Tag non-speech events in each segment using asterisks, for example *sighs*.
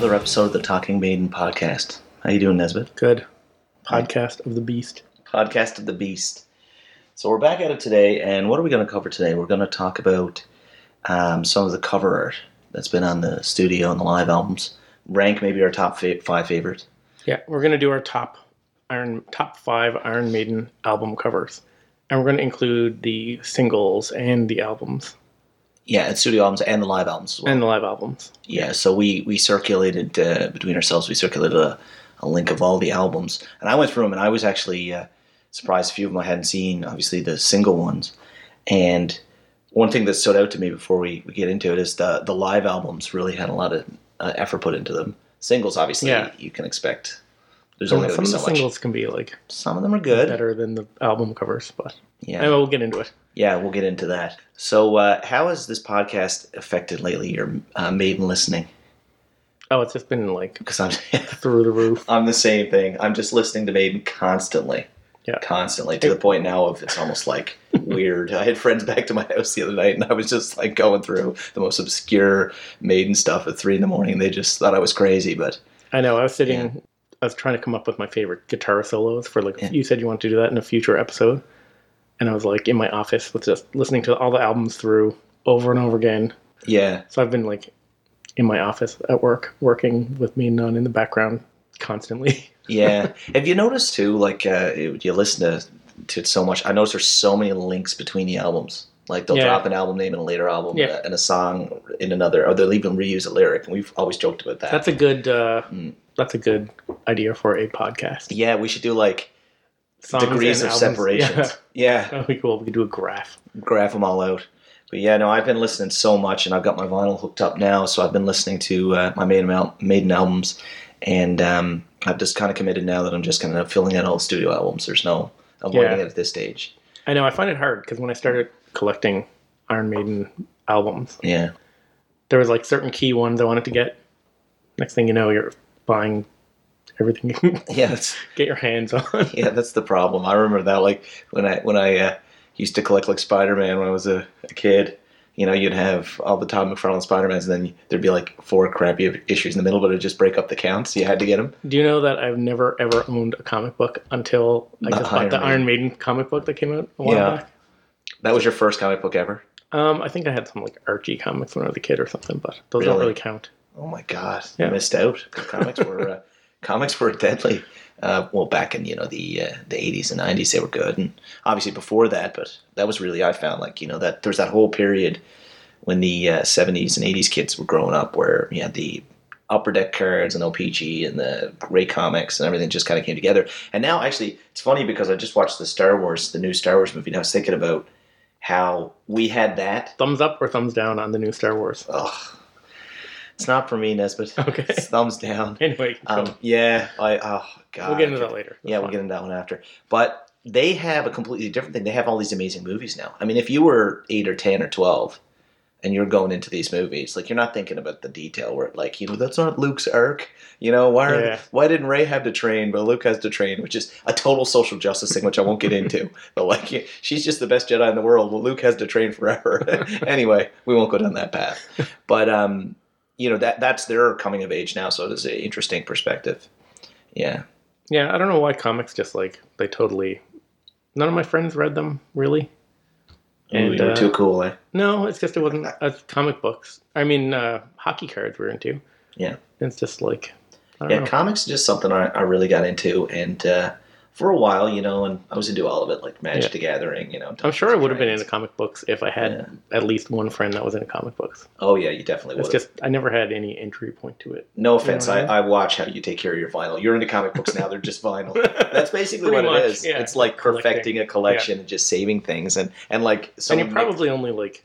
another episode of the Talking Maiden podcast. How you doing, Nesbitt? Good. Podcast of the Beast. Podcast of the Beast. So we're back at it today, and what are we going to cover today? We're going to talk about um, some of the cover art that's been on the studio and the live albums. Rank maybe our top fa- five favorites. Yeah, we're gonna do our top Iron top five Iron Maiden album covers, and we're gonna include the singles and the albums Yeah, and studio albums and the live albums as well. and the live albums. Yeah, so we we circulated uh, between ourselves. We circulated a, a link of all the albums, and I went through them, and I was actually uh, surprised. A few of them I hadn't seen, obviously the single ones. And one thing that stood out to me before we, we get into it is the the live albums really had a lot of uh, effort put into them. Singles, obviously, Yeah. you can expect. There's only some of be the so singles much. can be like Some of them are good. better than the album covers, but Yeah, anyway, we'll get into it. yeah, we'll get into that. So, uh, how has this podcast affected lately your uh, maiden listening? Oh, it's just been like Because I'm *laughs* through the roof. I'm the same thing. I'm just listening to Maiden constantly. Yeah. Constantly to the point now of it's almost like *laughs* weird. I had friends back to my house the other night and I was just like going through the most obscure Maiden stuff at three in the morning. They just thought I was crazy, but I know. I was sitting. Yeah. I was trying to come up with my favorite guitar solos for like. Yeah. You said you want to do that in a future episode, and I was like in my office with just listening to all the albums through over and over again. yeah. So I've been like in my office at work, working with me and on in the background constantly. *laughs* Yeah. *laughs* Have you noticed too, like uh, you listen to, to it so much, I notice there's so many links between the albums. Like they'll Yeah. drop an album name in a later album Yeah. and, a, and a song in another, or they'll even reuse a lyric. And we've always joked about that. That's a good. Uh, Mm. That's a good idea for a podcast. yeah, we should do like degrees of separation. Yeah, *laughs* yeah. that'd be cool. We could do a graph. graph them all out. But yeah, no, I've been listening so much, and I've got my vinyl hooked up now, so I've been listening to uh, my maiden, al- maiden albums, and um, I've just kind of committed now that I'm just kind of filling in all the studio albums. There's no avoiding Yeah. it at this stage. I know. I find it hard because when I started collecting Iron Maiden albums, Yeah, there was like certain key ones I wanted to get. Next thing you know, you're buying everything you *laughs* can yeah, that's get your hands on. *laughs* yeah, that's the problem. I remember that, like when I when I uh, used to collect like Spider Man when I was a, a kid. You know, you'd have all the Todd McFarlane Spider Mans, and then there'd be like four crappy issues in the middle, but it'd just break up the counts. You had to get them. Do you know that I've never ever owned a comic book until I just bought the Maiden. Iron Maiden comic book that came out a while Yeah. back? That was your first comic book ever. Um, I think I had some like Archie comics when I was a kid or something, but those don't Really? really count. Oh my god, Yeah. you missed out. The Comics were uh, *laughs* comics were deadly. Uh, well, back in you know the uh, the eighties and nineties, they were good, and obviously before that. But that was really I found like you know that there's that whole period when the seventies and eighties kids were growing up, where you had the upper deck cards and OPG and the great comics and everything just kind of came together. And now, actually, it's funny because I just watched the Star Wars, the new Star Wars movie, and I was thinking about how we had that. Thumbs up or thumbs down on the new Star Wars? Ugh, it's not for me, Nesbitt. *laughs* Okay. It's thumbs down. *laughs* Anyway, Um, yeah, I oh god. we'll get into that later. Yeah, we'll get into that one after. But they have a completely different thing. They have all these amazing movies now. I mean, if you were eight or ten or twelve, and you're going into these movies, like you're not thinking about the detail where, like, you know, that's not Luke's arc. You know, why are, Yeah. why didn't Rey have to train, but Luke has to train, which is a total social justice thing, which I won't get into. *laughs* but like, she's just the best Jedi in the world. Well, Luke has to train forever. anyway, we won't go down that path. But um, you know, that that's their coming of age now, so it is an interesting perspective. Yeah. Yeah, I don't know why comics just like they totally. None of my friends read them really. Ooh, And, were uh, too cool, eh? No, it's just it wasn't as comic books. I mean, uh, hockey cards we're into. Yeah. It's just like I don't Yeah, know. comics is just something I, I really got into, and uh, for a while, you know, and I was into all of it, like Magic Yeah. the Gathering, you know. I'm sure I would have been into comic books if I had Yeah. at least one friend that was into comic books. Oh yeah, you definitely It's would. just I never had any entry point to it. no offense, what I I, mean? I watch how you take care of your vinyl. You're into comic books now; they're just vinyl. *laughs* That's basically what it much, is. yeah. It's like Collecting. perfecting a collection and just saving things, and and like so. and you make- probably only like.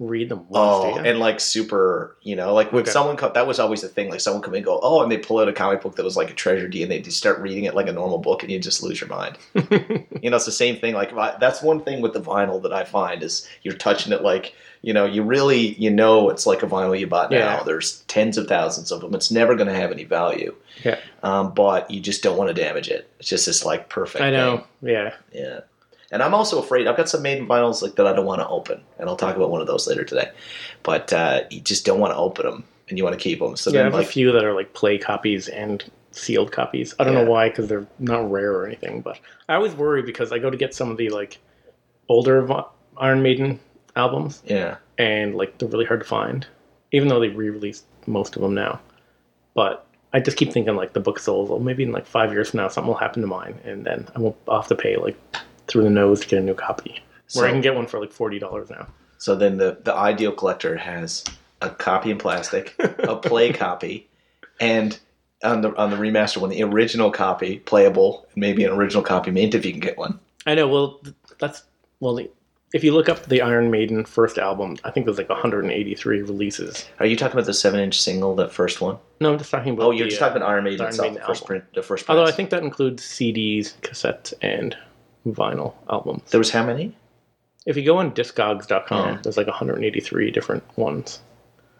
Read them. Oh, and like super, you know, like when Okay. someone co- that was always the thing. Like someone come in and go, oh, and they pull out a comic book that was like a treasure D, and they just start reading it like a normal book, and you just lose your mind. *laughs* you know, it's the same thing. Like I, that's one thing with the vinyl that I find is you're touching it like you know, you really you know it's like a vinyl you bought now. Yeah. There's tens of thousands of them. It's never going to have any value. Yeah. Um, but you just don't want to damage it. It's just this like perfect. I know. thing. Yeah. Yeah. And I'm also afraid. I've got some maiden vinyls like that I don't want to open, and I'll talk about one of those later today. But uh, you just don't want to open them and you want to keep them. So yeah, I have like a few that are like play copies and sealed copies. I don't Yeah. know why, because they're not rare or anything. But I always worry because I go to get some of the like older Iron Maiden albums, yeah, and like they're really hard to find, even though they re-released most of them now. But I just keep thinking like the book sold. Well, maybe in like five years from now, something will happen to mine, and then I won't I'll have to pay like through the nose to get a new copy. Where I can get one for like forty dollars now. So then the the ideal collector has a copy in plastic, *laughs* a play copy, and on the on the remaster one, the original copy playable, and maybe an original copy mint if you can get one. I know. Well, that's well. the- If you look up the Iron Maiden first album, I think there's like 183 releases. Are you talking about the seven inch single, the first one? No, I'm just talking about. Oh, you're the, just uh, talking about Iron Maiden Iron itself, Maiden the first album. print, the first. Although I think that includes CDs, cassettes, and vinyl albums. there was how many? If you go on Discogs.com, Yeah. there's like 183 different ones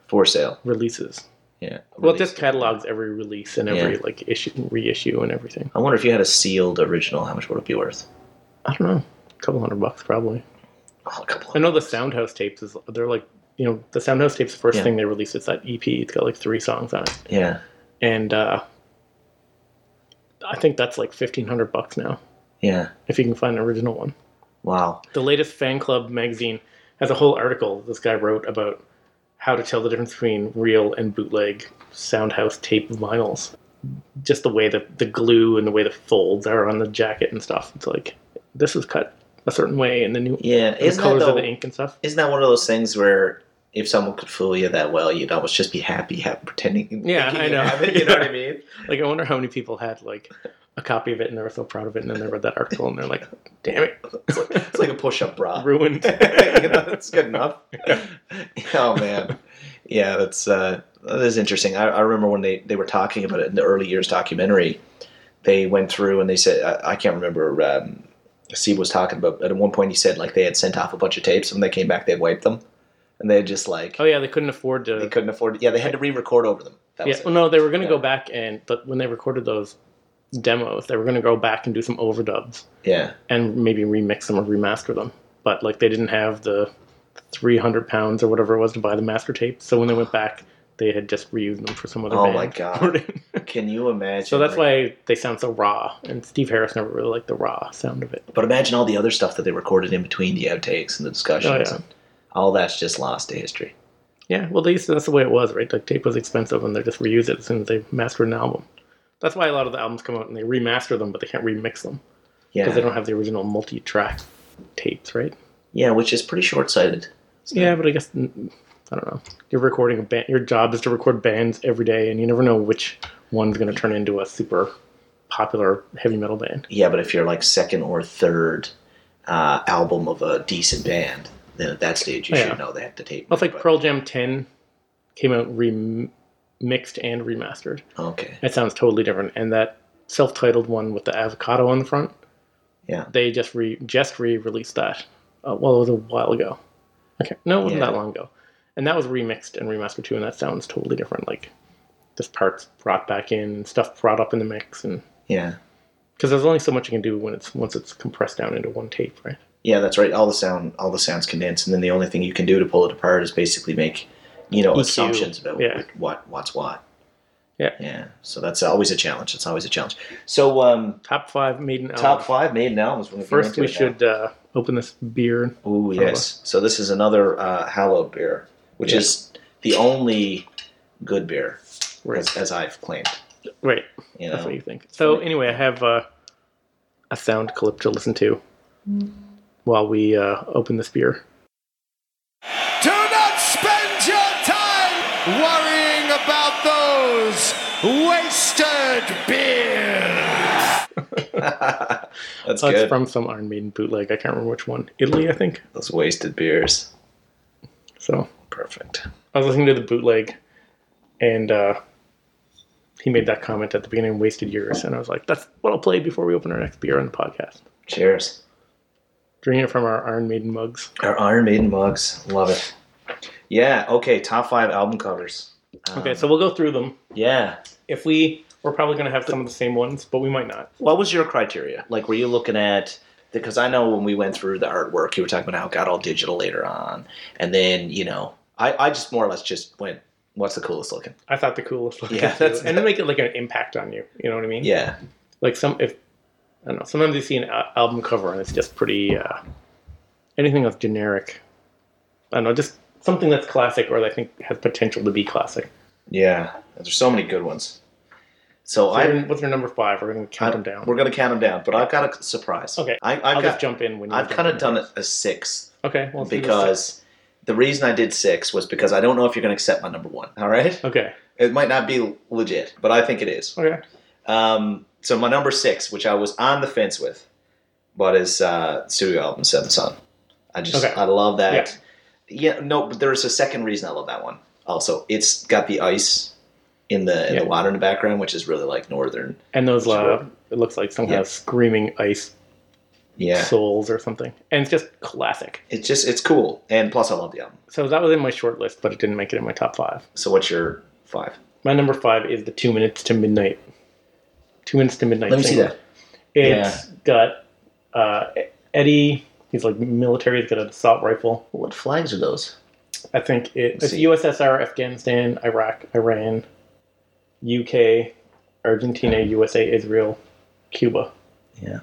For sale. releases. Yeah. Well, it just catalogs every release and every Yeah. like issue, reissue, and everything. I wonder if you had a sealed original, how much would it be worth? I don't know, a couple hundred bucks probably. Oh, a couple. I know the Soundhouse tapes is they're like you know the Soundhouse tapes. The first Yeah. thing they released it's that EP. It's got like three songs on it. Yeah. and uh, I think that's like fifteen hundred bucks now Yeah. if you can find an original one. Wow. The latest fan club magazine has a whole article this guy wrote about how to tell the difference between real and bootleg Soundhouse tape vinyls. Just the way that the glue and the way the folds are on the jacket and stuff. It's like this is cut a certain way, and the new Yeah. the Isn't that, colors of the ink and stuff. isn't that one of those things where if someone could fool you that well, you'd almost just be happy, have, pretending. Yeah, I know. have it, you know what I *laughs* mean? Like I wonder how many people had like a copy of it and they were so proud of it, and then they read that article and they're like, "Damn it, It's like, it's like a push-up bra. *laughs* ruined." *laughs* you know, that's good enough. oh man, yeah, that's uh, that is interesting. I, I remember when they, they were talking about it in the early years documentary. They went through and they said I, I can't remember. Um, Steve was talking about. At one point, he said like they had sent off a bunch of tapes and when they came back, they'd wiped them, and they just like Oh yeah, they couldn't afford to. they couldn't afford. Yeah, they had to re-record over them. That yeah, was well, no, they were going to Yeah. go back and but when they recorded those demos, they were going to go back and do some overdubs yeah, and maybe remix them or remaster them. But like they didn't have the 300 pounds or whatever it was to buy the master tape, so when they went back, they had just reused them for some other Oh band. my *laughs* God. can you imagine? so that's like- why they sound so raw. And Steve Harris never really liked the raw sound of it. But imagine all the other stuff that they recorded in between the outtakes and the discussions. Oh, yeah. and all that's just lost to history. Yeah, well, they used to, that's the way it was, right? Like tape was expensive, and they just reuse it as soon as they mastered an album. That's why a lot of the albums come out and they remaster them, but they can't remix them Yeah, because they don't have the original multi-track tapes, right? yeah, which is pretty short-sighted. Yeah, but I guess I don't know. You're recording a band. Your job is to record bands every day, and you never know which one's going to turn into a super popular heavy metal band. Yeah, but if you're like second or third uh, album of a decent band, then at that stage you Yeah. should know they have to tape. Well, it's like but- Pearl Jam 10 came out remixed and remastered. Okay, It sounds totally different, and that self-titled one with the avocado on the front, yeah, they just re just re-released that. Uh, well, it was a while ago. Okay, no, it wasn't Yeah. that long ago, and that was remixed and remastered too, and that sounds totally different. Like, just parts brought back in, and stuff brought up in the mix, and yeah, because there's only so much you can do when it's once it's compressed down into one tape, right? Yeah. That's right. All the sound, all the sounds condensed, and then the only thing you can do to pull it apart is basically make, you know, EQ, assumptions about yeah. what, what what's what. Yeah. Yeah. So that's always a challenge. It's always a challenge. So um, Top five maiden albums. top five maiden albums. We're First, we it now. should uh, open this beer. Ooh, yes. So this is another uh, hallowed beer, which Yeah. is the only good beer, Right, as, as I've claimed. right. You That's what you think. So anyway, I have uh, a sound clip to listen to while we uh, open this beer. Do not spend your time worrying about those wasted beers. *laughs* that's That's good. from some Iron Maiden bootleg. I can't remember which one. Italy, I think. Those wasted beers. So Perfect. I was listening to the bootleg, and uh, he made that comment at the beginning, "Wasted years," and I was like, "That's what I'll play before we open our next beer on the podcast." Cheers. Drinking it from our Iron Maiden mugs. Our Iron Maiden mugs. Love it. Yeah. Okay. Top five album covers. Um, Okay, so we'll go through them. Yeah. If we, we're probably going to have some of the same ones, but we might not. What was your criteria? Like, were you looking at because I know when we went through the artwork, you were talking about how it got all digital later on, and then you know, I, I just more or less just went What's the coolest looking? I thought the coolest looking. Yeah, that's- and then make it like an impact on you. You know what I mean? Yeah, Like some if I don't know. Sometimes you see an album cover and it's just pretty. Uh, anything that's generic. I don't know. Just something that's classic or that I think has potential to be classic. yeah. There's so many good ones. So So I, what's your number five? We're gonna count them down. we're gonna count them down, but I've got a surprise. Okay. I, I've I'll got, just jump in when you I've kind of done as six Okay. Well, because the reason I did six was because I don't know if you're gonna accept my number one. All right. Okay. it might not be legit, but I think it is. Okay. Um, so my number six, which I was on the fence with, but is uh, studio album Seventh Son. I just Okay. I love that. Yeah. no, but there's a second reason I love that one. Also, it's got the ice in the in Yeah. the water in the background, which is really like northern. And those, Which uh, it looks like some kind Yeah. of screaming ice Yeah, souls or something. And it's just classic. it's just it's cool, and plus I love the album. So that was in my short list, but it didn't make it in my top five. So what's your five? My number five is the Two Minutes to Midnight. Two Minutes to Midnight. Let me see that. It's got uh, Eddie. He's like military. He's got an assault rifle. What flags are those? I think it, it's see. USSR, Afghanistan, Iraq, Iran, UK, Argentina, USA, Israel, Cuba. Yeah.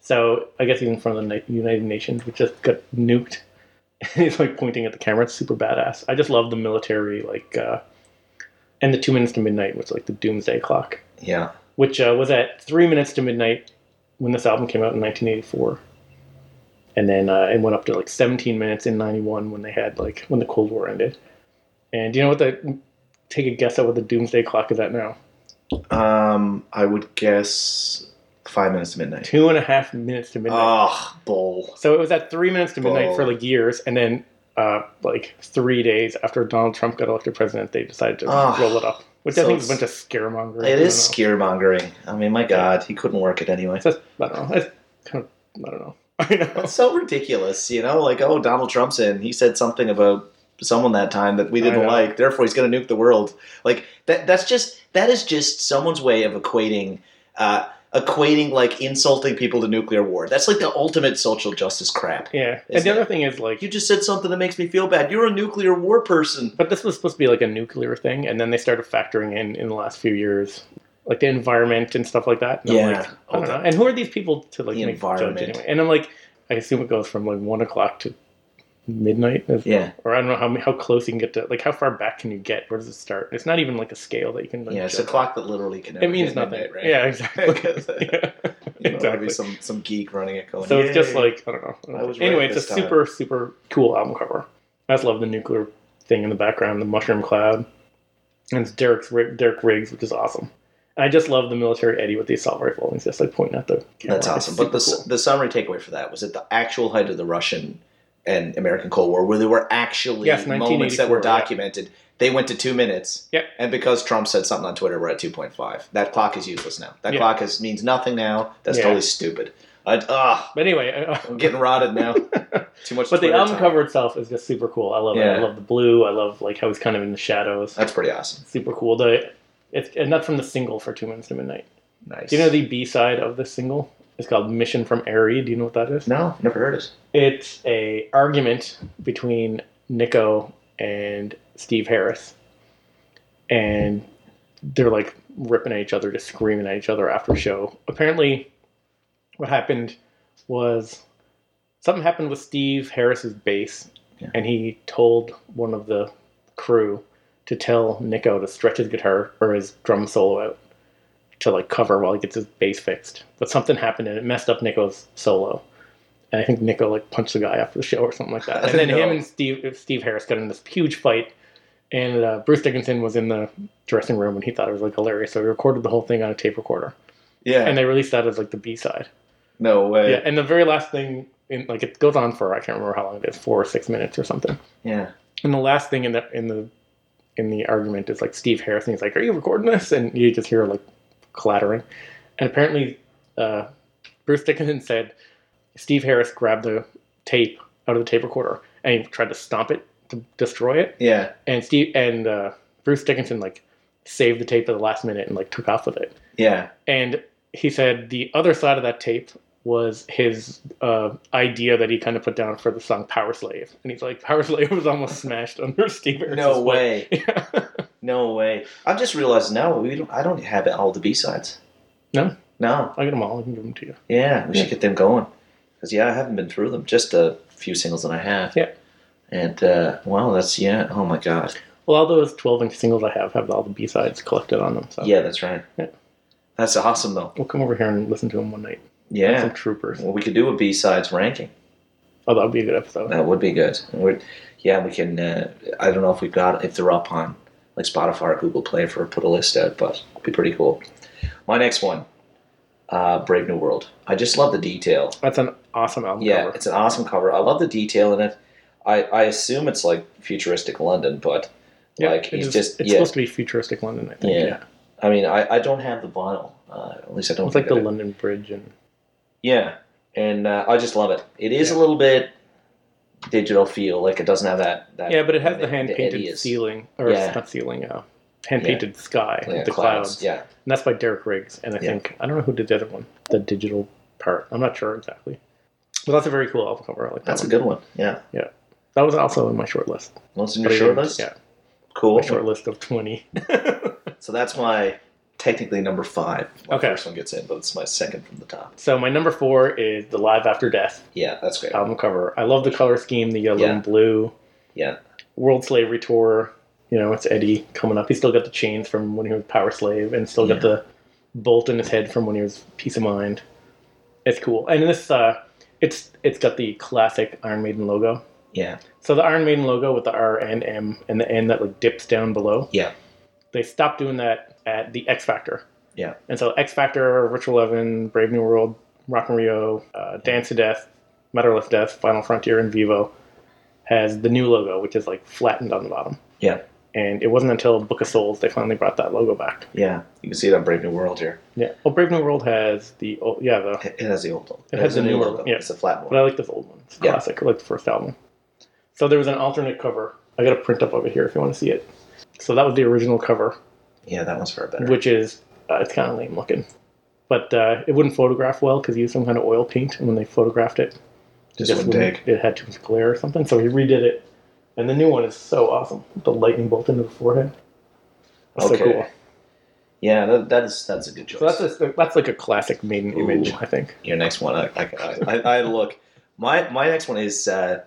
So I guess he's in front of the United Nations, which just got nuked. *laughs* he's like pointing at the camera. It's super badass. I just love the military, like, uh, and the two minutes to midnight, which is like the doomsday clock, Yeah. Which uh, was at three minutes to midnight when this album came out in 1984. And then uh, it went up to like 17 minutes in 91 when they had like when the Cold War ended. And do you know what the take a guess at what the doomsday clock is at now? Um, I would guess five minutes to midnight. Two and a half minutes to midnight. Oh, bull. So it was at three minutes to midnight Whoa. for like years, and then uh, like three days after Donald Trump got elected president, they decided to roll it up, which I So think is a bunch of scaremongering. It I is scaremongering. I mean, my God, he couldn't work it anyway. Just I don't know. It's kind of I don't know. *laughs* I know. It's so ridiculous, you know. Like, oh, Donald Trump's in. He said something about someone that time that we didn't like. Therefore, he's going to nuke the world. Like that. That's just that is just someone's way of equating, uh, equating like insulting people to nuclear war. That's like the ultimate social justice crap. Yeah, and the other thing is like, You just said something that makes me feel bad. You're a nuclear war person. but this was supposed to be like a nuclear thing, and then they started factoring in in the last few years, like the environment and stuff like that. And Yeah. like, I don't the- know. And who are these people to like the make the judge environment. anyway? And I'm like, I assume it goes from like one o'clock to midnight. Is- Yeah, Or I don't know how how close you can get to. Like, how far back can you get? Where does it start? It's not even like a scale that you can. Like, yeah. It's a clock that literally can. It means nothing. midnight, right? Yeah, *laughs* exactly. *laughs* Yeah. You know, exactly. some some geek running it going. So it's just like I don't know. I right anyway, it's a time. super super cool album cover. I just love the nuclear thing in the background, the mushroom cloud, and it's Derek's Derek Riggs, which is awesome. And I just love the military Eddie with the assault rifle. and He's just like pointing at the. Camera. That's awesome. But the, s the summary takeaway for that was at the actual height of the Russian and American Cold War, where there were actually Yes, moments that were 1984, yeah. documented. They went to two minutes. Yep. And because Trump said something on Twitter, we're at 2.5. That clock is useless now. That Yeah. clock is, means nothing now. That's Yeah. totally stupid. I, ugh, But anyway, uh, *laughs* I'm getting rotted now. *laughs* Too much but the Twitter album time. cover itself is just super cool. I love it. I love the blue. I love like how he's kind of in the shadows. That's pretty awesome. super cool. The it's and that's from the single for Two Minutes to Midnight. Nice. Do you know the B side of the single? It's called Mission from 'Arry. Do you know what that is? No, never heard of it. It's a argument between Nicko and Steve Harris, and they're like ripping at each other, just screaming at each other after show. Apparently, what happened was something happened with Steve Harris's bass, Yeah. and he told one of the crew to tell Nicko to stretch his guitar or his drum solo out to like cover while he gets his bass fixed. But something happened and it messed up Nicko's solo. And I think Nicko like punched the guy after the show or something like that. *laughs* And then him and Steve Steve Harris got in this huge fight. And uh, Bruce Dickinson was in the dressing room and he thought it was like hilarious. So he recorded the whole thing on a tape recorder. Yeah. And they released that as like the B side. no way. Yeah. And the very last thing in like it goes on for I can't remember how long it is, four or six minutes or something. Yeah. And the last thing in the in the in the argument is like Steve Harris, and he's like, "Are you recording this?" And you just hear like clattering. And apparently, uh, Bruce Dickinson said Steve Harris grabbed the tape out of the tape recorder and he tried to stomp it to destroy it. Yeah. And Steve and uh, Bruce Dickinson like saved the tape at the last minute and like took off with it. Yeah. And he said the other side of that tape was his uh, idea that he kind of put down for the song Powerslave. And he's like, Powerslave was almost smashed under *laughs* Steve Harris's No way. *laughs* Yeah. No way. I've just realized now we don't. I don't have all the B sides. No, No. I get them all. I can give them to you. Yeah, we Yeah. should get them going. Because yeah, I haven't been through them. Just a few singles that I have. Yeah. And uh, well, that's yeah. Oh my god. Well, all those 12 inch singles I have have all the B sides collected on them. So Yeah, that's right. Yeah. That's awesome though. we'll come over here and listen to them one night. Yeah. Some troopers. Well, we could do a B sides ranking. Oh, that would be a good episode. That would be good. We're, yeah, we can. Uh, I don't know if we've got if they're up on like Spotify or Google Play for put a list out, but it'd be pretty cool. My next one, uh, Brave New World. I just love the detail. That's an awesome album Yeah, cover. it's an awesome cover. I love the detail in it. I, I assume it's like futuristic London, but Yeah, like it he's is- just It's yeah. supposed to be futuristic London, I think. Yeah. Yeah. I mean, I, I don't have the vinyl. Uh, at least I don't. It's like the. London Bridge and Yeah, and uh, I just love it. It is Yeah. a little bit digital feel. Like it doesn't have that. that yeah, but it has the the hand painted ceiling or Yeah. not ceiling, uh, hand painted sky, yeah, the clouds. Yeah, And that's by Derek Riggs, and I Yeah. think I don't know who did the other one, the digital part. I'm not sure exactly, but that's a very cool album cover. I like that. that's a good one. Yeah, yeah, That was also in my short list. what's in your short list? Yeah, cool. my short list of twenty. *laughs* So that's my technically number five. My Okay. first one gets in, but it's my second from the top. so my number four is the Live After Death Yeah, that's great. album cover. I love the color scheme, the yellow Yeah. and blue. Yeah, World Slavery Tour. You know, it's Eddie coming up. He's still got the chains from when he was Powerslave, and still got the bolt in his head from when he was Piece of Mind. It's cool, and this uh, it's it's got the classic Iron Maiden logo. yeah, So the Iron Maiden logo with the R and M and the N that like dips down below. yeah, They stopped doing that at the X Factor. yeah. And so X Factor, Virtual XI, Brave New World, Rock in Rio, uh, Dance to Death, Metal of Death, Final Frontier, En Vivo has the new logo, which is like flattened on the bottom. Yeah. And it wasn't until Book of Souls they finally brought that logo back. Yeah, you can see it on Brave New World here. Yeah. Well, Brave New World has the oh, yeah the It it has the old one. It has the new logo. one, yeah. It's a flat one. but I like this old one. It's Yeah. classic. I like the first album. So there was an alternate cover. I got a print up it here if you want to see it. So that was the original cover, Yeah, that one's far better. which is uh, it's kind of lame looking, but uh, it wouldn't photograph well because he used some kind of oil paint, and when they photographed it, it Just wouldn't take. It had too much glare or something, so he redid it, and the new one is so awesome. The lightning bolt into the forehead. That's Okay. so cool. Yeah, that, that is that's a good choice. So that's a, that's like a classic maiden image, I think. Your next one, I, I, I, I look. My my next one is uh,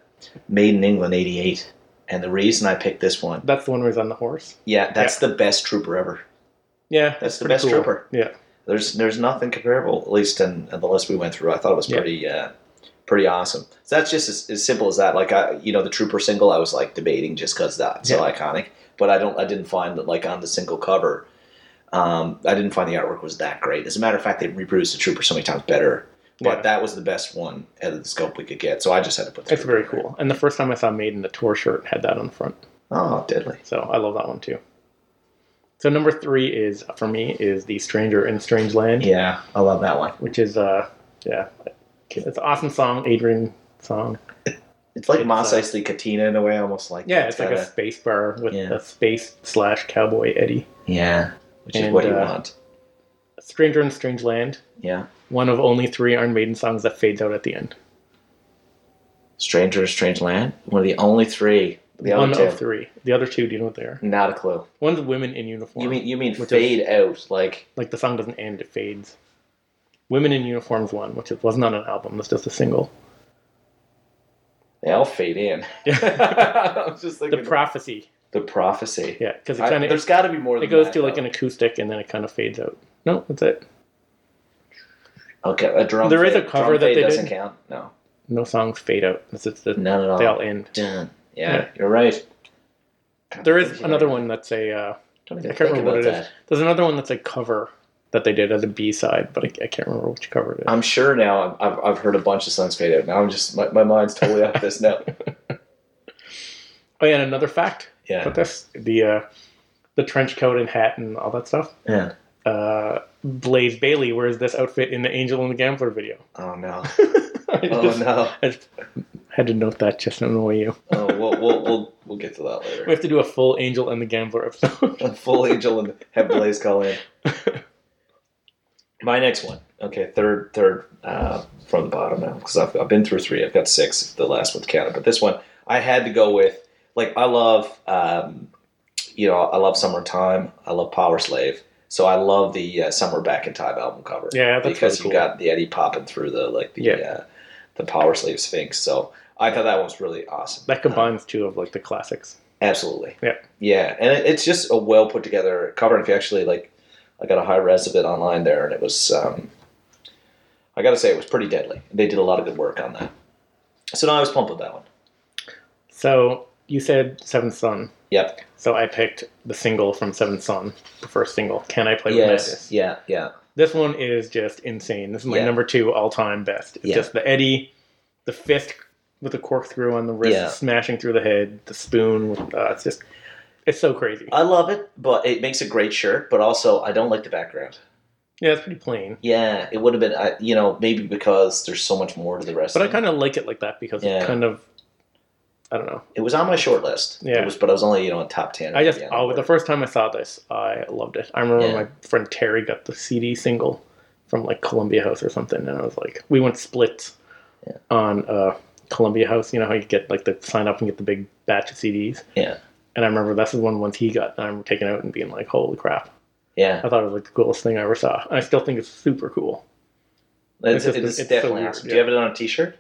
Maiden England '88, and the reason I picked this one, That's the one where he's on the horse. yeah, that's the best trooper ever. Yeah, That's the best cool. trooper. Yeah, There's there's nothing comparable, at least in, in the list we went through. I thought it was Yeah. pretty uh, pretty awesome. So that's just as, as simple as that. Like I, you know, the trooper single, I was like debating just because that's so iconic. But I don't, I didn't find that like on the single cover, um, I didn't find the artwork was that great. As a matter of fact, they reproduced the trooper so many times better. But Yeah. that was the best one out of the scope we could get. So I just had to put. it's very there. cool. And the first time I saw Maiden, the tour shirt had that on the front. Oh, deadly! So I love that one too. So number three is for me is the Stranger in Strange Land, Yeah, I love that one. which is uh yeah, it's an awesome song, Adrian song. *laughs* It's like It's, Mos uh, Katina in a way, almost like Yeah, it's like a kinda- space bar with Yeah. a space slash cowboy Eddie. yeah, which is what you uh, want. Stranger in Strange Land, Yeah, one of only three Iron Maiden songs that fades out at the end. Stranger Strange Land, one of the only three. The other one two, of three. The other two, do you know what they are? not a clue. One's women in uniform. You mean you mean Which fade out like like the song doesn't end; it fades. Women in Uniforms one, which it wasn't on an album; it's just a single. they all fade in. *laughs* Yeah. *laughs* Was just the prophecy, the prophecy. yeah, because it kind of there's got to be more. it goes that, to like though. an acoustic and then it kind of fades out. No, that's it. Okay. A drum. There is fade. a cover drum that they doesn't did. count. No, No songs fade out. It's just that none at all. they all end. Dun. Yeah, Yeah. you're right. There is another one that's a. Uh, I can't remember what it is. There's another one that's a cover that they did as a B side, but I, I can't remember which cover it is. I'm sure now. I've, I've heard a bunch of songs fade out. Now I'm just my, my mind's totally off this now. *laughs* oh yeah, and another fact Yeah, about this: the uh, the trench coat and hat and all that stuff. yeah. Uh, Blaze Bayley wears this outfit in the Angel and the Gambler video. Oh no. *laughs* I Oh just- no. I just had to note that just to annoy you. Oh, we'll we'll we'll, we'll get to that later. We have to do a full Angel and the Gambler episode. A full angel and have Blaze call in. *laughs* My next one. Okay, third third uh, from the bottom now because I've, I've been through three. I've got six. The last one's counted, but this one I had to go with. Like I love um, you know, I love Summertime. I love Powerslave. So I love the uh, Somewhere Back in Time album cover. Yeah, that's because really you cool. got the Eddie popping through the like the Yeah. uh, the Powerslave Sphinx. So I thought that one was really awesome. That combines two of like the classics. Absolutely. Yeah. Yeah, and it, it's just a well put together cover. And if you actually like, I got a high res of it online there, and it was, um, I got to say, it was pretty deadly. They did a lot of good work on that. So no, I was pumped with that one. So you said Seventh Son. Yep. So I picked the single from Seventh Son, the first single. Can I play with Yes. Madness? Yeah. Yeah. This one is just insane. This is my Yeah. number two all time best. It's Yeah. just the Eddie, the fist with the corkscrew on the wrist, Yeah. smashing through the head, the spoon. With, uh, it's just, it's so crazy. I love it, but it makes a great shirt. But also, I don't like the background. yeah, it's pretty plain. Yeah, it would have been, I, you know, maybe because there's so much more to the rest. But I kind of like it like that because Yeah. it kind of, I don't know. It was on my short list. Yeah. It was, but I was only, you know, in top ten. I just, Yeah, oh, the first time I saw this, I loved it. I remember Yeah. my friend Terry got the CD single from like Columbia House or something, and I was like, we went split Yeah. on uh, Columbia House. You know how you get like the sign up and get the big batch of CDs. Yeah. And I remember that's the one once he got, and I remember taking out and being like, holy crap. Yeah. I thought it was like the coolest thing I ever saw. I still think it's super cool. It's, It's just- it's it's definitely weird, awesome. Do you have it on a T-shirt?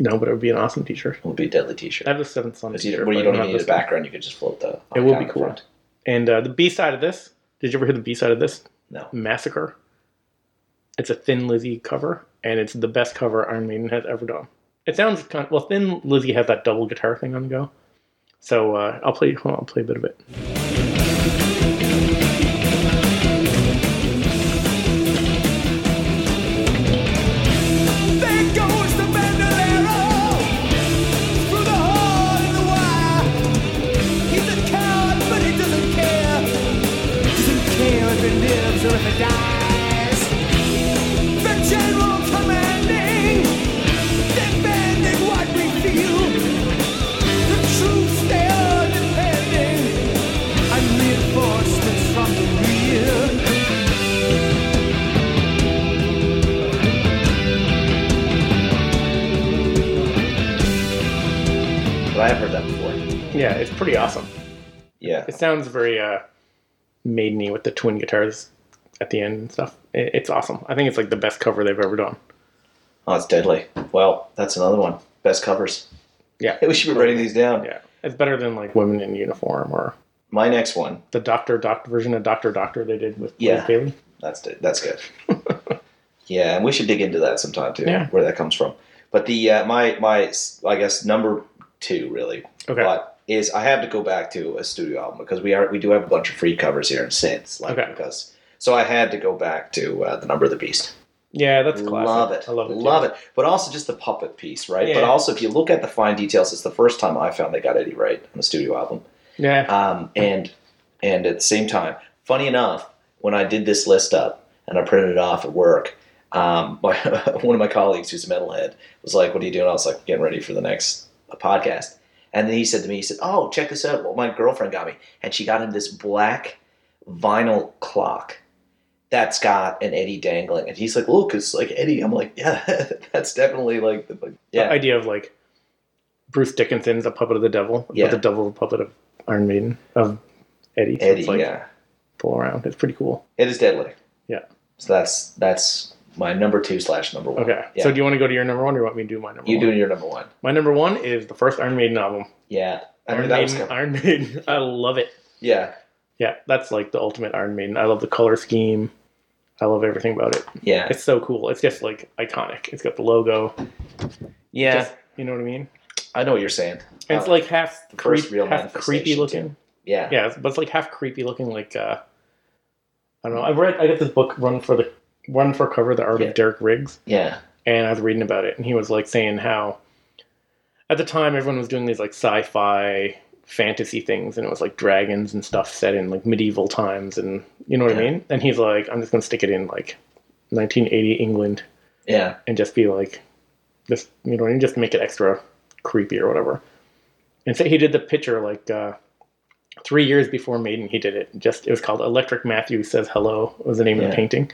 No, but it would be an awesome t-shirt. It would be a deadly T-shirt. I have the Seventh Son t-shirt. where you don't even have need a this background, you could just float the. It would on be cool. front. And uh, the B side of this, did you ever hear the B side of this? No. Massacre. It's a Thin Lizzy cover, and it's the best cover Iron Maiden has ever done. It sounds kind of, well, Thin Lizzy has that double guitar thing on the go. So uh, I'll play. On, I'll play a bit of it. Yeah, it's pretty awesome. Yeah. It sounds very uh, maideny with the twin guitars at the end and stuff. It, it's awesome. I think it's like the best cover they've ever done. Oh, it's deadly. Well, that's another one. Best covers. Yeah, *laughs* We should be writing these down. yeah. It's better than like Women in Uniform or My next one. the Doctor Doctor version of Doctor Doctor they did with Yeah. Bayley. That's that's good. *laughs* yeah, and we should dig into that sometime too, Yeah. where that comes from. But the uh, my my I guess number two really, Okay. but is I have to go back to a studio album because we are we do have a bunch of free covers here in synths, like Okay. because so I had to go back to uh, the Number of the Beast. Yeah, that's classic. Love it. I love it. too. Love it. But also just the puppet piece, right? But also if you look at the fine details, it's the first time I found they got Eddie right on the studio album. Yeah. Um, and and at the same time, funny enough, when I did this list up and I printed it off at work, um, *laughs* my, one of my colleagues who's a metalhead was like, "What are you doing?" I was like, "Getting ready for the next uh, podcast." And then he said to me, "He said, oh, check this out. What my girlfriend got me, and she got him this black vinyl clock." That's got an Eddie dangling, and he's like, "Look, it's like Eddie." I'm like, "Yeah, *laughs* that's definitely like, the, like The idea of like Bruce Dickinson's a puppet of the devil, Yeah. but the devil puppet of Iron Maiden of Eddie. So Eddie, like yeah." pull around. It's pretty cool. It is deadly. Yeah. So that's that's my number two slash number one. Okay. Yeah. So do you want to go to your number one, or you want me to do my number one? you one? doing your number one? My number one is the first Iron Maiden album. Yeah. I Iron that Maiden. coming. Iron Maiden. *laughs* I love it. Yeah. Yeah, that's like the ultimate Iron Maiden. I love the color scheme. I love everything about it. Yeah. It's so cool. It's just like iconic. It's got the logo. Yeah. Just- you know what I mean? I know what you're saying. And it's Uh, like half the first creep, real half creepy manifestation, looking. yeah. Yeah, but it's like half creepy looking. Like uh, I don't know. I read. I got this book, Run for the Run for Cover: The Art Yeah. of Derek Riggs, Yeah. and I was reading about it, and he was like saying how at the time everyone was doing these like sci-fi fantasy things, and it was like dragons and stuff set in like medieval times, and you know what I mean. And he's like, I'm just gonna stick it in like 1980 England Yeah. and just be like, just you know, what I mean, just make it extra creepy or whatever. And so he did the picture like uh, three years before Maiden. He did it. Just it was called Electric Matthew Says Hello was the name of the painting,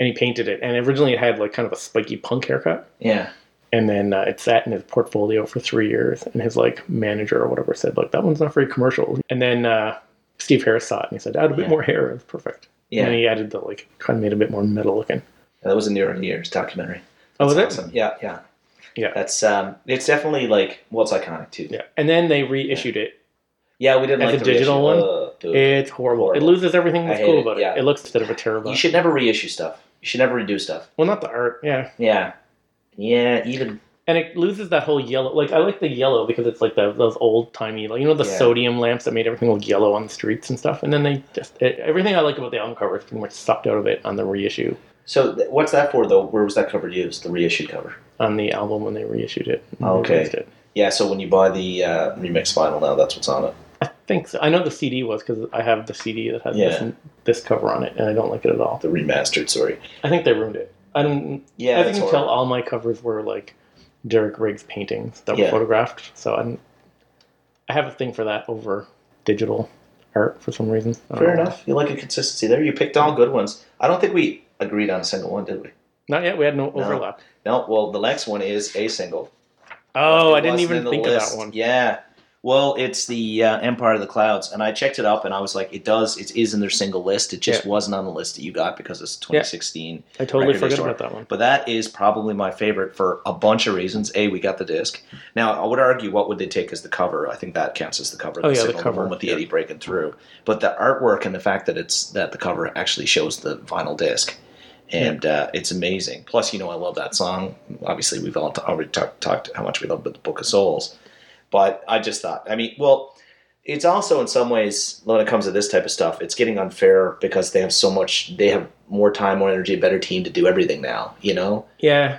and he painted it. And originally it had like kind of a spiky punk haircut, Yeah. and then uh, it sat in his portfolio for three years. And his like manager or whatever said like that one's not very commercial. And then uh, Steve Harris saw it and he said, "Add a bit Yeah. more hair. It's perfect." Yeah. And he added the like kind of made it a bit more metal looking. That was in the early years documentary. Oh, was it? That's awesome. Yeah, yeah. Yeah. That's um it's definitely like well it's iconic too. Yeah. And then they reissued it. Yeah, we didn't As like a the digital reissue. one? Ugh. It's horrible. It loses everything that's cool it, about yeah. it. It looks instead of a terabyte. you should never reissue stuff. You should never redo stuff. Well, not the art. Yeah. Yeah. Yeah, even And it loses that whole yellow. Like I like the yellow because it's like the, those old timey, like you know, the Yeah. sodium lamps that made everything look yellow on the streets and stuff. And then they just it, everything I like about the album cover is pretty much sucked out of it on the reissue so th- what's that for though? Where was that cover used? The reissued cover. on the album when they reissued it. and Okay. It. Yeah, so when you buy the uh, remix vinyl now, that's what's on it. I think so. I know the CD was because I have the CD that has Yeah. this this cover on it, and I don't like it at all. The remastered, sorry. I think they ruined it. I don't. Yeah, I that's think until horrible. all my covers were like Derek Riggs paintings that were Yeah. photographed. So I, didn't- I have a thing for that over digital art for some reason. I don't Fair know enough. You like a consistency there. You picked all good ones. I don't think we agreed on a single one, did we? Not yet. We had no overlap. No. Well, the next one is a single. Oh, It I didn't wasn't even the think of list. that one. Yeah. Well, it's the uh, Empire of the Clouds, and I checked it up, and I was like, it does. It is in their single list. It just Yeah. wasn't on the list that you got because it's 2016. I totally forgot store. about that one. But that is probably my favorite for a bunch of reasons. A, we got the disc. Now, I would argue, what would they take as the cover? I think that counts as the cover. of Oh, yeah, the cover, one with the yeah. Eddie breaking through. But the artwork and the fact that it's that the cover actually shows the vinyl disc, and uh, it's amazing. Plus, you know, I love that song. Obviously, we've all t- already talk- talked how much we love the Book of Souls. But I just thought, I mean, well, it's also in some ways when it comes to this type of stuff, it's getting unfair because they have so much. They have more time, more energy, a better team to do everything now. You know. Yeah,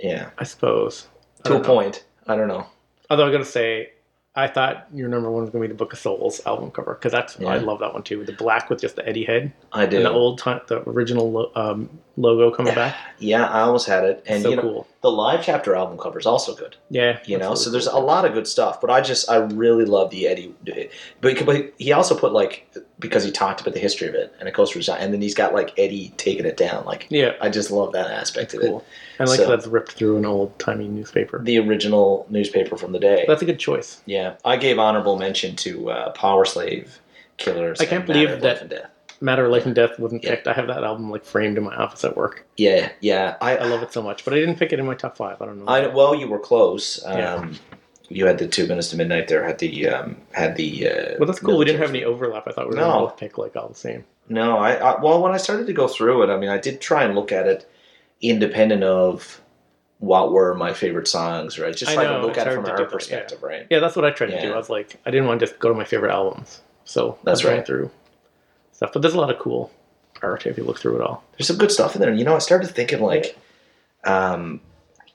Yeah, I suppose. I to a know. point. I don't know. Although I gotta say, I thought your number one was gonna be the Book of Souls album cover because that's I love that one too. The black with just the Eddie head I do. and the old time, the original lo- um, logo coming back. yeah, I almost had it, and so you know, cool. the live chapter album cover is also good. Yeah, You know, that's so there's cool. a lot of good stuff. But I just, I really love the Eddie, but, but he also put like because he talked about the history of it, and it goes through, and then he's got like Eddie taking it down. Like Yeah, I just love that aspect of it. cool. I like So- that's ripped through an old timey newspaper. The original newspaper from the day. That's a good choice. Yeah, I gave honorable mention to uh, Powerslave, Killers. I can't believe that-. Matter of Life and Death wasn't Yeah. picked. I have that album like framed in my office at work. Yeah, yeah. I, I love it so much, but I didn't pick it in my top five. I don't know. I well, you were close. Um, Yeah. You had the two minutes to midnight. There had the um, had the. Uh, well, that's cool. We didn't have any overlap. I thought we were No. gonna both pick like all the same. No, I, I well when I started to go through it, I mean, I did try and look at it independent of what were my favorite songs, right? Just I try know, to look at it from our that, perspective, right? Yeah, that's what I tried to do. I was like, I didn't want to just go to my favorite albums, so That's right. through stuff. But there's a lot of cool art if you look through it all. There's some good stuff in there. And, you know, I started thinking like, um,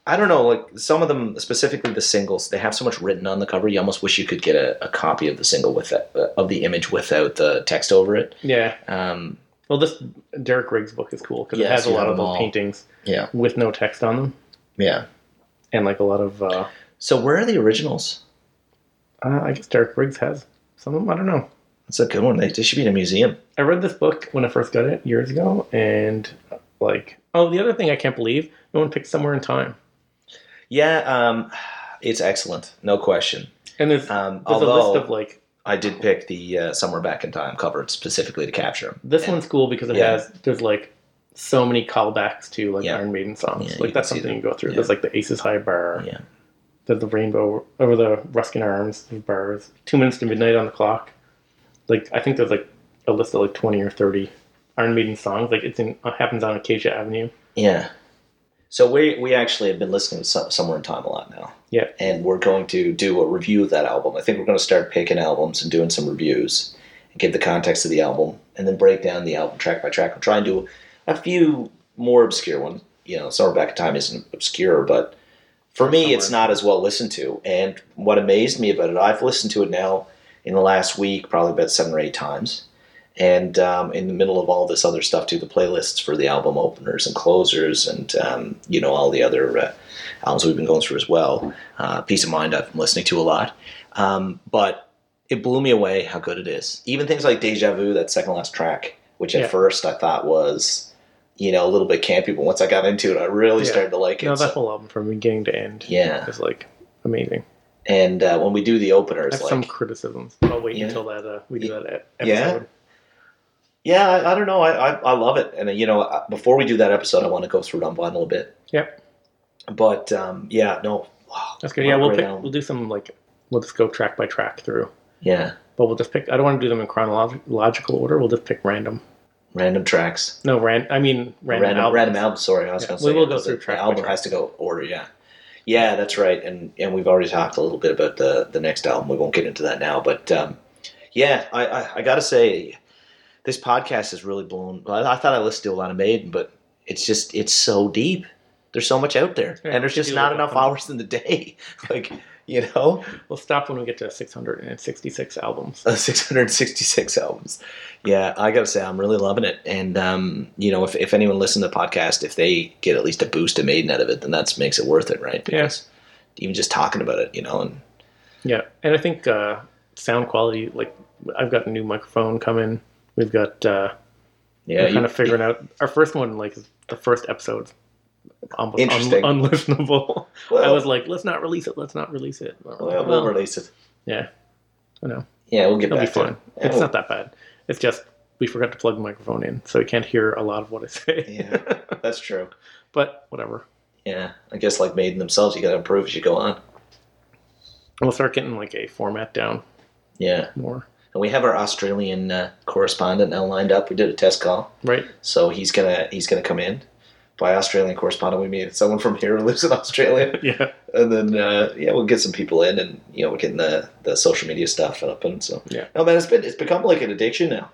I don't know, like some of them, specifically the singles, they have so much written on the cover. You almost wish you could get a, a copy of the single with that, uh, of the image without the text over it. Yeah. Um, Well, this Derek Riggs book is cool because Yes, it has a lot of those all. paintings yeah, with no text on them, yeah. and like a lot of. Uh, So where are the originals? uh, I guess Derek Riggs has some of them. I don't know. That's a good one. They, they should be in a museum. I read this book when I first got it years ago, and like, oh, the other thing I can't believe no one picked Somewhere in Time, Yeah, um, it's excellent, no question. and there's Um, there's a although list of like I did pick the uh, Somewhere Back in Time cover specifically to capture. this And- one's cool because it Yeah. has there's like so many callbacks to like Yeah. Iron Maiden songs. Yeah, like that's something you go through. There's like the Aces High bar. Yeah. There's the Rainbow over the Ruskin Arms bars. Two minutes to midnight on the clock. Like I think there's like a list of like twenty or thirty Iron Maiden songs. Like it's in uh, happens on Acacia Avenue. Yeah. So we we actually have been listening to some, Somewhere in Time a lot now. Yeah. And we're going to do a review of that album. I think we're going to start picking albums and doing some reviews and give the context of the album and then break down the album track by track. We'll try and do a few more obscure ones. You know, Somewhere Back in Time isn't obscure, but for me, it's not as well listened to. And what amazed me about it, I've listened to it now in the last week, probably about seven or eight times. And um, in the middle of all this other stuff, too, the playlists for the album openers and closers, and um, you know all the other uh, albums we've been going through as well. Uh, Piece of Mind, I've been listening to a lot, um, but it blew me away how good it is. Even things like Deja Vu, that second last track, which at Yeah. first I thought was, you know, a little bit campy, but once I got into it, I really Yeah. started to like it. No, that So- whole album from beginning to end yeah, is like amazing. And uh, when we do the I openers, have like some criticisms. I'll wait Yeah. until that uh, we do that e- Yeah. Yeah, I, I don't know. I, I I love it, and uh, you know, uh, before we do that episode, I want to go through it on vinyl a bit. Yep. But um, yeah, no, wow, That's good. Yeah, we'll pick. album. We'll do some like we'll just go track by track through. yeah, But we'll just pick. I don't want to do them in chronological order. We'll just pick random. random tracks, No, ran. I mean random, random albums. random albums. Sorry, I was Yeah, going to say. we will go through track album track. has to go order. Yeah, yeah, that's right. And and we've already talked a little bit about the the next album. We won't get into that now, but um, yeah, I, I I gotta say, this podcast has really blown. I, I thought I listened to a lot of Maiden, but it's just it's so deep. There's so much out there, Yeah, and there's just not enough hours in the day. *laughs* like you know, We'll stop when we get to 666 albums. *laughs* uh, 666 albums. Yeah, I gotta say, I'm really loving it. And um, you know, if, if anyone listens to the podcast, if they get at least a boost of Maiden out of it, then that makes it worth it, right? Yeah. Because even just talking about it, you know, and Yeah, and I think uh, sound quality. Like I've got a new microphone coming. We've got. Uh, yeah, you- kind of figuring out our first one. Like the first episode's almost un- unlistenable. *laughs* Well- I was like, let's not release it. Let's not release it. well, we'll release it. yeah, I know. Yeah, we'll get It'll be back to fun. it. It's we'll- not that bad. It's just we forgot to plug the microphone in, so you can't hear a lot of what I say. Yeah, *laughs* that's true. but whatever. Yeah, I guess like Maiden themselves, you got to improve as you go on. We'll start getting like a format down Yeah, more. And we have our Australian uh, correspondent now lined up. We did a test call. Right? So he's gonna he's gonna come in. By Australian correspondent, we mean someone from here who lives in Australia, *laughs* Yeah. and then uh, yeah, we'll get some people in, and you know we're getting the, the social media stuff up, and so Yeah. No man, it's been it's become like an addiction now,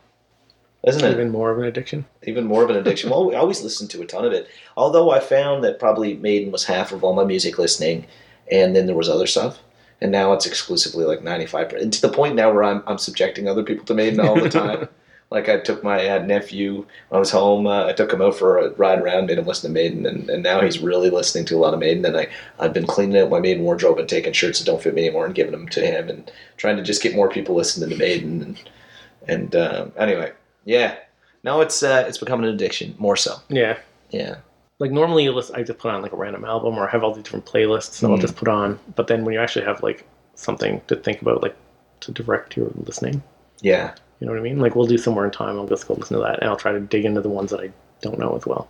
isn't it? Even more of an addiction. Even more of an addiction. well, we always listened to a ton of it. Although I found that probably Maiden was half of all my music listening, and then there was other stuff. And now it's exclusively like ninety five percent to the point now where I'm I'm subjecting other people to Maiden all the time. *laughs* Like I took my uh, nephew when I was home. Uh, I took him out for a ride around, made him listen to Maiden, and, and now he's really listening to a lot of Maiden. And I I've been cleaning out my Maiden wardrobe and taking shirts that don't fit me anymore and giving them to him, and trying to just get more people listening to Maiden. And and um, anyway, yeah, now it's uh, it's becoming an addiction more so. Yeah. Yeah, like normally you listen, I just put on like a random album or I have all these different playlists that I'll Mhm. just put on. But then when you actually have like something to think about, like to direct your listening, yeah, you know what I mean? Like we'll do somewhere in time. I'll just go listen to that and I'll try to dig into the ones that I don't know as well.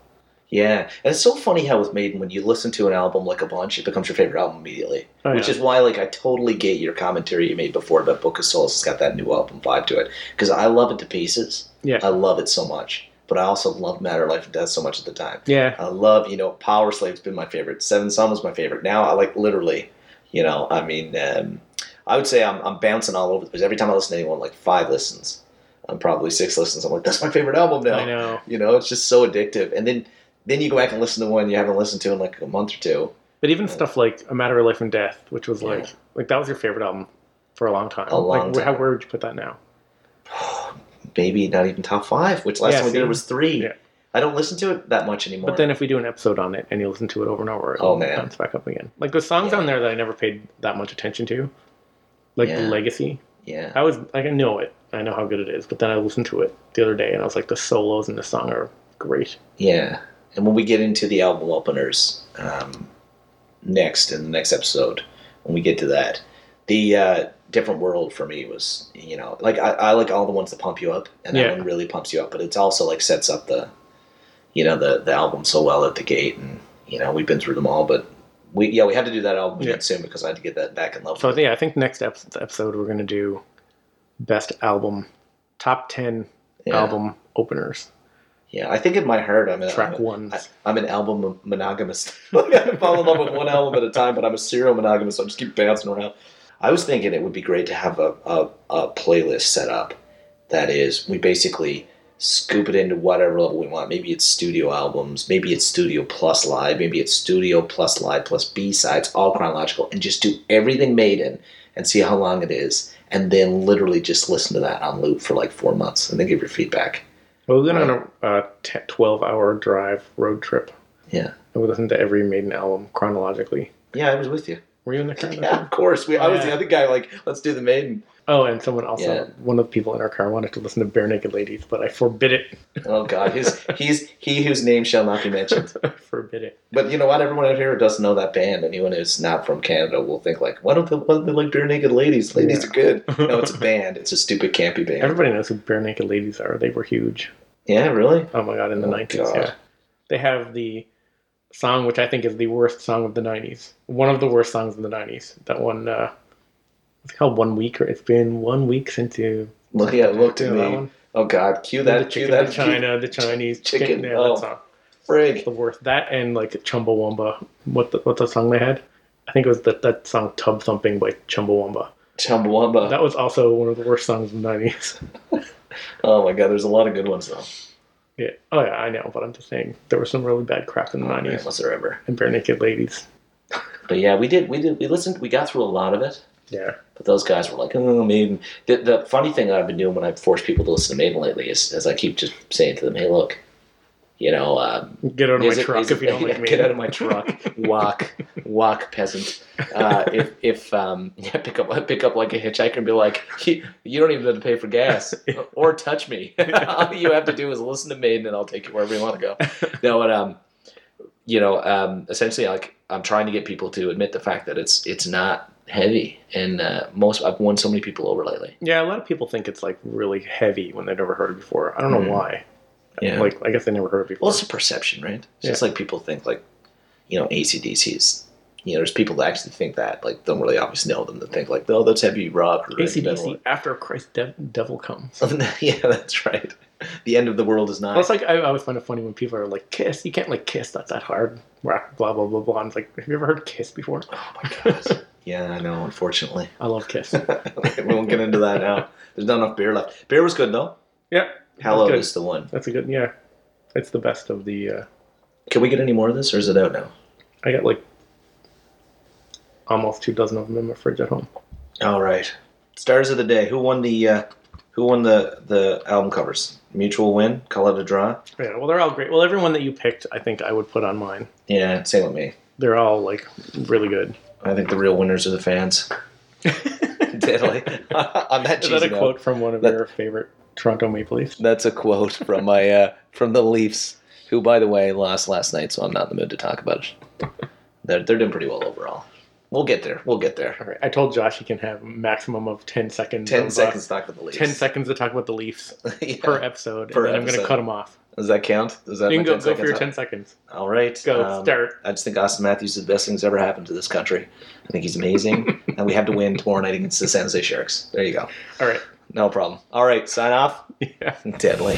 yeah. And it's so funny how with Maiden, when you listen to an album like a bunch, it becomes your favorite album immediately. Oh, Which yeah. is why, like, I totally get your commentary you made before about Book of Souls. It's got that new album vibe to it because I love it to pieces. Yeah. I love it so much, but I also love Matter, of Life, and Death so much at the time. Yeah. I love, you know, Powerslave's been my favorite. Seventh Son was my favorite. Now I like literally, you know, I mean, um, I would say I'm, I'm bouncing all over because every time I listen to anyone, like five listens, I'm probably six listens. I'm like, that's my favorite album now. I know. You know, it's just so addictive. And then then you go back and listen to one you haven't listened to in like a month or two. But even stuff like A Matter of Life and Death, which was like Yeah. like that was your favorite album for a long time. A long like how time. where would you put that now? *sighs* Maybe not even top five, which last Yeah, time we did it was three. Yeah. I don't listen to it that much anymore. But then if we do an episode on it and you listen to it over and over, it'll Oh, man. bounce back up again. Like the songs Yeah. on there that I never paid that much attention to. Like Yeah. Legacy. yeah, I was like I know it. I know how good it is, but then I listened to it the other day and I was like the solos in the song are great. yeah. And when we get into the album openers um, next in the next episode, when we get to that, the uh, different world for me was you know like I, I like all the ones that pump you up, and that Yeah. one really pumps you up. But it's also like sets up the you know the the album so well at the gate, and you know we've been through them all, but. We, yeah, we have to do that album again Yeah. soon because I had to get that back in love. So yeah, I think next episode we're gonna do best album, top ten Yeah. album openers, Yeah, I think it might hurt. I'm a, track I'm, a, ones. I, am an album monogamist. *laughs* like I fall in love with one album at a time, but I'm a serial monogamist. So I just keep bouncing around. I was thinking it would be great to have a, a, a playlist set up. That is, we basically scoop it into whatever level we want. Maybe it's studio albums, maybe it's studio plus live, maybe it's studio plus live plus B sides, all chronological, and just do everything Maiden and see how long it is, and then literally just listen to that on loop for like four months, and then give your feedback. Well, we went on a uh, t- twelve-hour drive road trip, Yeah. and we listened to every Maiden album chronologically. Yeah, I was with you. Were you in the car? Yeah, of course. We, I was Yeah. the other guy. Like, let's do the maiden. Oh, and someone also, uh, Yeah. one of the people in our car wanted to listen to Barenaked Ladies, but I forbid it. Oh God, he's he's he whose name shall not be mentioned. I *laughs* forbid it. But you know what? Everyone out here doesn't know that band. Anyone who's not from Canada will think like, why don't they, why don't they like Barenaked Ladies? Ladies Yeah. are good. No, it's a *laughs* band. It's a stupid campy band. Everybody knows who Barenaked Ladies are. They were huge. yeah, really? Oh my god, in the Oh, 90s, God. yeah. They have the song, which I think is the worst song of the 90s. One of the worst songs of the 90s. That one, uh, what's it called? One Week, or It's Been One Week Since You. Look, yeah, look to You know that me. Oh God, cue the that, cue that, China, the Chinese chicken, chicken. Yeah, oh. that song. frig. The worst. That and like Chumbawamba. What the, what's the song they had? I think it was that, that song Tub Thumping by Chumbawamba. Chumbawamba. That was also one of the worst songs of the 90s. *laughs* Oh my God, there's a lot of good ones though. Yeah. Oh yeah, I know, but I'm just saying there was some really bad crap in the Oh, man, 90s. was there ever? And Barenaked Ladies. But yeah, we did, we did, we listened, we got through a lot of it. Yeah. But those guys were like, oh, Maiden. The, the funny thing I've been doing when I force people to listen to Maiden lately is, is I keep just saying to them, hey, look, you know, um, Get out of my it- truck if you don't like *laughs* me. Get out of my truck. walk, walk, peasant. Uh, *laughs* if if um, *laughs* yeah, pick up pick up like a hitchhiker and be like, you, you don't even have to pay for gas or touch me. All you have to do is listen to Maiden, and I'll take you wherever you want to go. No, but um, you know, um, essentially, like I'm trying to get people to admit the fact that it's it's not heavy, and uh, most I've won so many people over lately. Yeah, a lot of people think it's like really heavy when they've never heard it before. I don't know Mhm. why. Yeah. Like I guess they never heard it before. Well, it's a perception, right? It's just Yeah. like people think like, you know, ACDC is, you know, there's people that actually think that, like, don't really obviously know them that think like, oh, that's heavy rock or heavy metal. ACDC after Christ Dev- Devil comes. *laughs* yeah, that's right. The end of the world is Well, not. it's like I always find it funny when people are like Kiss. You can't like Kiss. That's that hard. Rock, Blah blah blah blah. And it's like, have you ever heard Kiss before? oh my god. yeah, I know. Unfortunately, I love Kiss. *laughs* we won't get into that now. There's not enough beer left. Beer was good though. yeah, Hello good. is the one. that's a good. Yeah, it's the best of the. uh Can we get any more of this, or is it out now? I got like almost two dozen of them in my fridge at home. All right. Stars of the day. Who won the? Uh, who won the the album covers? Mutual win. Call it a draw. Yeah, well, they're all great. Well, everyone that you picked, I think I would put on mine. Yeah, same with me. They're all like really good. I think the real winners are the fans. Deadly. On that Is that a note, quote from one of That- your favorite Toronto Maple Leafs? That's a quote from my uh, from the Leafs, who, by the way, lost last night, so I'm not in the mood to talk about it. They're they're doing pretty well overall. We'll get there. We'll get there. All right, I told Josh he can have a maximum of ten seconds. Ten of, uh, seconds to talk about the Leafs. Ten seconds to talk about the Leafs *laughs* Yeah. per episode, Per and then I'm going to cut him off. Does that count? Does that You can go, 10 go for your ten seconds. All right. Go um, start. I just think Auston Matthews is the best thing that's ever happened to this country. I think he's amazing, *laughs* and we have to win tomorrow night against the San Jose Sharks. There you go. All right. No problem. All right, sign off. *laughs* Yeah. Deadly.